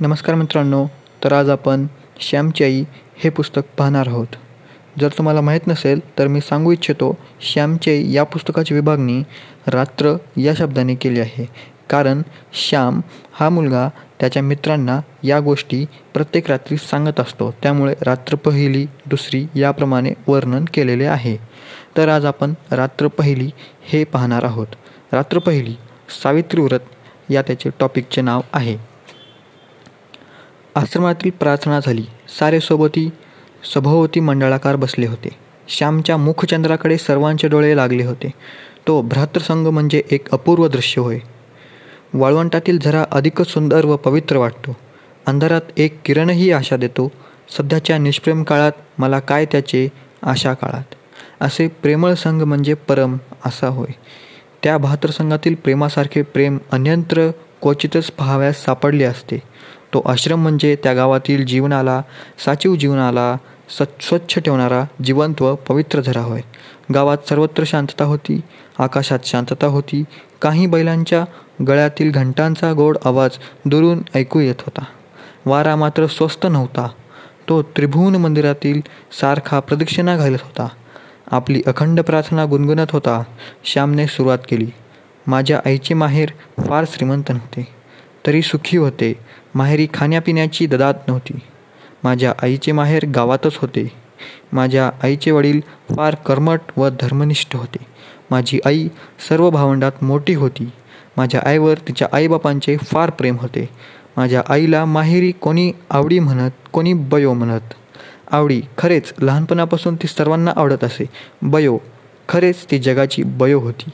नमस्कार मित्रांनो तर आज आपण श्यामची आई हे पुस्तक पाहणार आहोत. जर तुम्हाला माहीत नसेल तर मी सांगू इच्छितो श्यामची आई या पुस्तकाची विभागणी रात्र या शब्दाने केली आहे. कारण श्याम हा मुलगा त्याच्या मित्रांना या गोष्टी प्रत्येक रात्री सांगत असतो. त्यामुळे रात्र पहिली दुसरी याप्रमाणे वर्णन केलेले आहे. तर आज आपण रात्र पहिली हे पाहणार आहोत. रात्र पहिली सावित्री व्रत या त्याचे टॉपिकचे नाव आहे. आश्रमातील प्रार्थना झाली. सारे सोबती सभोवती मंडळाकार बसले होते. श्यामच्या मुखचंद्राकडे सर्वांचे डोळे लागले होते. तो भ्रातृसंग म्हणजे एक अपूर्व दृश्य होय. वाळवंटातील झरा अधिकच सुंदर व पवित्र वाटतो. अंधारात एक किरणही आशा देतो. सध्याच्या निष्प्रेम काळात मला काय त्याचे आशा काळात? असे प्रेमळ संघ म्हणजे परम असा होय. त्या भातृसंघातील प्रेमासारखे प्रेम अन्यंत्र क्वचितच पाहाव्यास सापडले असते. तो आश्रम म्हणजे त्या गावातील जीवनाला साचीव जीवनाला स स्वच्छ ठेवणारा जिवंत व पवित्र झरा होय. गावात सर्वत्र शांतता होती आकाशात शांतता होती काही बैलांच्या गळ्यातील घंटांचा गोड आवाज दुरून ऐकू येत होता. वारा मात्र स्वस्त नव्हता. तो त्रिभुवन मंदिरातील सारखा प्रदक्षिणा घालत होता. आपली अखंड प्रार्थना गुणगुणत होता. श्यामने सुरुवात केली. माझ्या आईचे माहेर फार श्रीमंत नव्हते. तरी सुखी होते. माहेरी खाण्यापिण्याची ददात नव्हती. माझ्या आईचे माहेर गावातच होते. माझ्या आईचे वडील फार कर्मट व धर्मनिष्ठ होते. माझी आई सर्व भावंडात मोठी होती. माझ्या आईवर तिच्या आईबापांचे फार प्रेम होते. माझ्या आईला माहेरी कोणी आवडी म्हणत कोणी बयो म्हणत. आवडी खरेच लहानपणापासून ती सर्वांना आवडत असे. बयो खरेच ती जगाची बयो होती.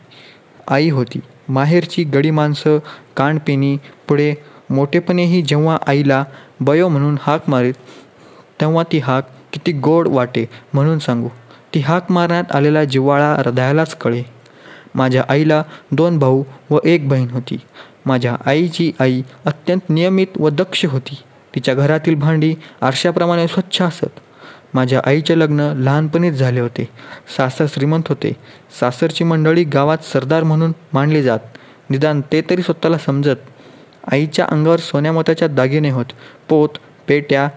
आई होती. माहेरची गडी माणसं कानपिणी पुढे मोठेपणेही जेव्हा आईला बयो म्हणून हाक मारीत तेव्हा ती हाक किती गोड वाटे म्हणून सांगू. ती हाक मारण्यात आलेला जिव्हाळा हृदयालाच कळे माझ्या आईला दोन भाऊ व एक बहीण होती. माझ्या आईची आई अत्यंत नियमित व दक्ष होती. तिच्या घरातील भांडी आरशाप्रमाणे स्वच्छ असत. माझ्या आईचे लग्न लहानपणीच झाले होते. सासर श्रीमंत होते. सासरची मंडळी गावात सरदार म्हणून मांडली जात. निदान ते तरी स्वतःला समजत. आईच्या अंगावर सोन्यामोत्याच्या दागिने होत. पोत पेट्या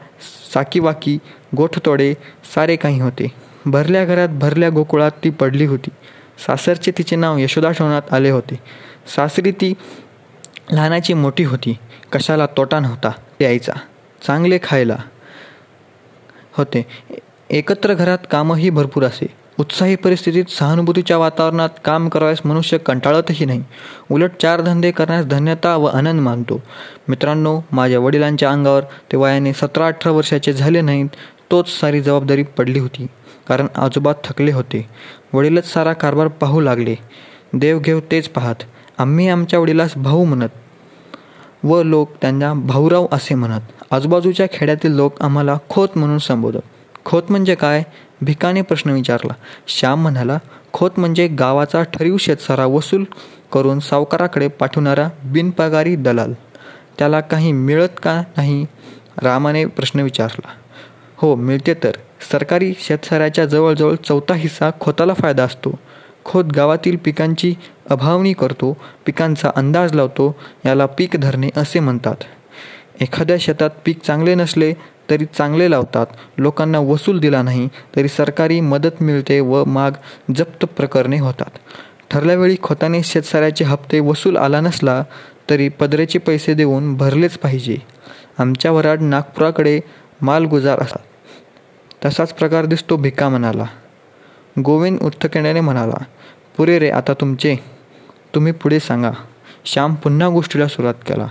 साकीवाकी गोठतोडे सारे काही होते. भरल्या घरात भरल्या गोकुळात ती पडली होती. सासरचे तिचे नाव यशोदा ठेवण्यात आले होते. सासरी ती लहानाची मोठी होती. कशाला तोटा नव्हता. ते आईचा चांगले खायला. होते. एकत्र घरात कामही भरपूर असे. उत्साही परिस्थितीत सहानुभूतीच्या वातावरणात काम करावयास मनुष्य कंटाळतही नाही. उलट चार धंदे करण्यास धन्यता व आनंद मानतो. मित्रांनो माझ्या वडिलांच्या अंगावर ते वयाने सतरा अठरा वर्षाचे झाले नाहीत तोच सारी जबाबदारी पडली होती. कारण आजोबा थकले होते. वडीलच सारा कारभार पाहू लागले. देवघेव तेच पाहत. आम्ही आमच्या वडिलास भाऊ म्हणत व लोक त्यांना भाऊराव असे म्हणत. आजूबाजूच्या खेड्यातील लोक आम्हाला खोत म्हणून संबोधत. खोत म्हणजे काय? भिकाने प्रश्न विचारला. श्याम म्हणाला खोत म्हणजे गावाचा ठरीव शेतसारा वसूल करून सावकाराकडे पाठवणारा बिनपगारी दलाल. त्याला काही मिळत का नाही? रामाने प्रश्न विचारला. हो मिळते तर. सरकारी शेतसाऱ्याच्या जवळजवळ चौथा हिस्सा खोताला फायदा असतो. खोत गावातील पिकांची अभावणी करतो पिकांचा अंदाज लावतो याला पीक धरणे असे म्हणतात. एखाद्या शेतात पीक चांगले नसले तरी चांगले लावतात. लोकांना वसूल दिला नाही तरी सरकारी मदत मिळते व माग जप्त प्रकरणे होतात. ठरल्या वेळी खोताने शेतसाऱ्याचे हप्ते वसूल आला नसला तरी पदरेचे पैसे देऊन भरलेच पाहिजे. आमच्या वराड नागपुराकडे मालगुजार असतात. तसाच प्रकार दिसतो भिका म्हणाला. गोविंद उत्थकेण्याने म्हणाला पुरे रे आता तुमचे. तुम्ही पुढे सांगा. श्याम पुन्हा गोष्टीला सुरुवात केला.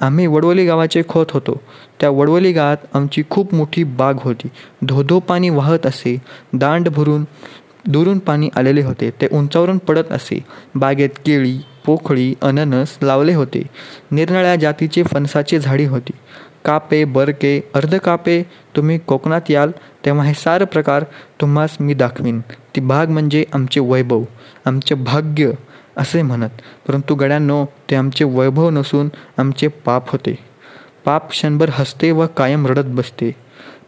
आम्ही वडवली गावाचे खोत होतो. त्या वडवली गावात आमची खूप मोठी बाग होती. धोधो पाणी वाहत असे. दांड भरून दुरून पाणी आलेले होते. ते उंचावरून पडत असे. बागेत केळी पोखळी अननस लावले होते. निरनिळ्या जातीचे फणसाची झाडी होती. कापे बरके अर्धकापे तुम्ही कोकणात याल तेव्हा हे सार प्रकार तुम्हास मी दाखवीन. ती बाग म्हणजे आमचे वैभव आमचे भाग्य. असे म्हणत परंतु गड्यांनो ते आमचे वैभव नसून आमचे पाप होते. पाप क्षणभर हसते व कायम रडत बसते.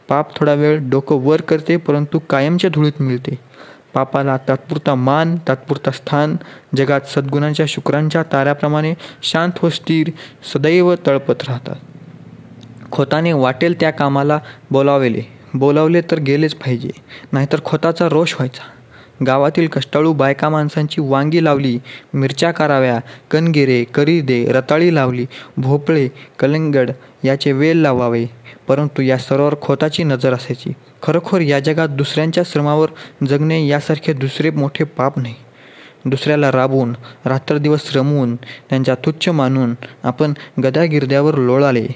पाप थोडा वेळ डोकं वर करते परंतु कायमच्या धुळीत मिळते. पापाला तात्पुरता मान तात्पुरता स्थान जगात सद्गुणांच्या शुक्रांच्या ताऱ्याप्रमाणे शांत व स्थिर सदैव तळपत राहतात. खोताने वाटेल त्या कामाला बोलावेले. बोलावले तर गेलेच पाहिजे नाहीतर खोताचा रोष व्हायचा. गावातील कष्टाळू बायका माणसांची वांगी लावली मिरच्या कराव्या कणगिरे करीदे रताळी लावली भोपळे कलिंगड याचे वेल लावावे. परंतु या सर्वावर खोताची नजर असायची. खरोखर या जगात दुसऱ्यांच्या श्रमावर जगणे यासारखे दुसरे मोठे पाप नाही. दुसऱ्याला राबवून रात्रदिवस रमवून त्यांच्या तुच्छ मानून आपण गदागिरद्यावर लोळाले.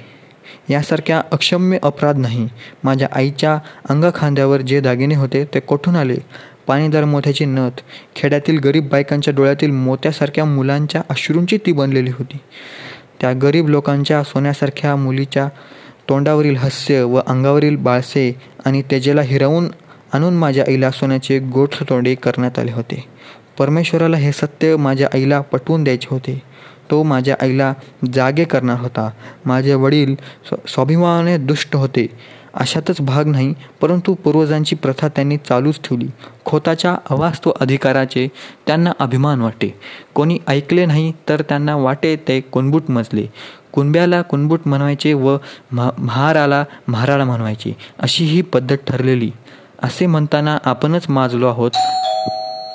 यासारख्या अक्षम्य अपराध नाही. माझ्या आईच्या अंगखांद्यावर जे दागिने होते ते कोठून आले? पाणीदार मोत्याची नथ खेड्यातील गरीब बायकांच्या डोळ्यातील मोत्यासारख्या मुलांच्या अश्रूंची ती बनलेली होती. त्या गरीब लोकांच्या सोन्यासारख्या मुलीच्या तोंडावरील हास्य व अंगावरील बाळसे आणि तेजेला हिरवून आणून माझ्या आईला सोन्याचे गोठ तोंडे करण्यात आले होते. परमेश्वराला हे सत्य माझ्या आईला पटवून द्यायचे होते. तो माझ्या आईला जागे करणार होता. माझे वडील स्वाभिमानाने दुष्ट होते. अशातच भाग नाही परंतु पूर्वजांची प्रथा त्यांनी चालूच ठेवली. खोताच्या अवास्तव अधिकाराचे त्यांना अभिमान वाटे. कोणी ऐकले नाही तर त्यांना वाटे ते कुणबूट मजले. कुणब्याला कुणबूट म्हणवायचे व महाराला महाराला म्हणवायचे अशी ही पद्धत ठरलेली. असे म्हणताना आपणच माजलो आहोत.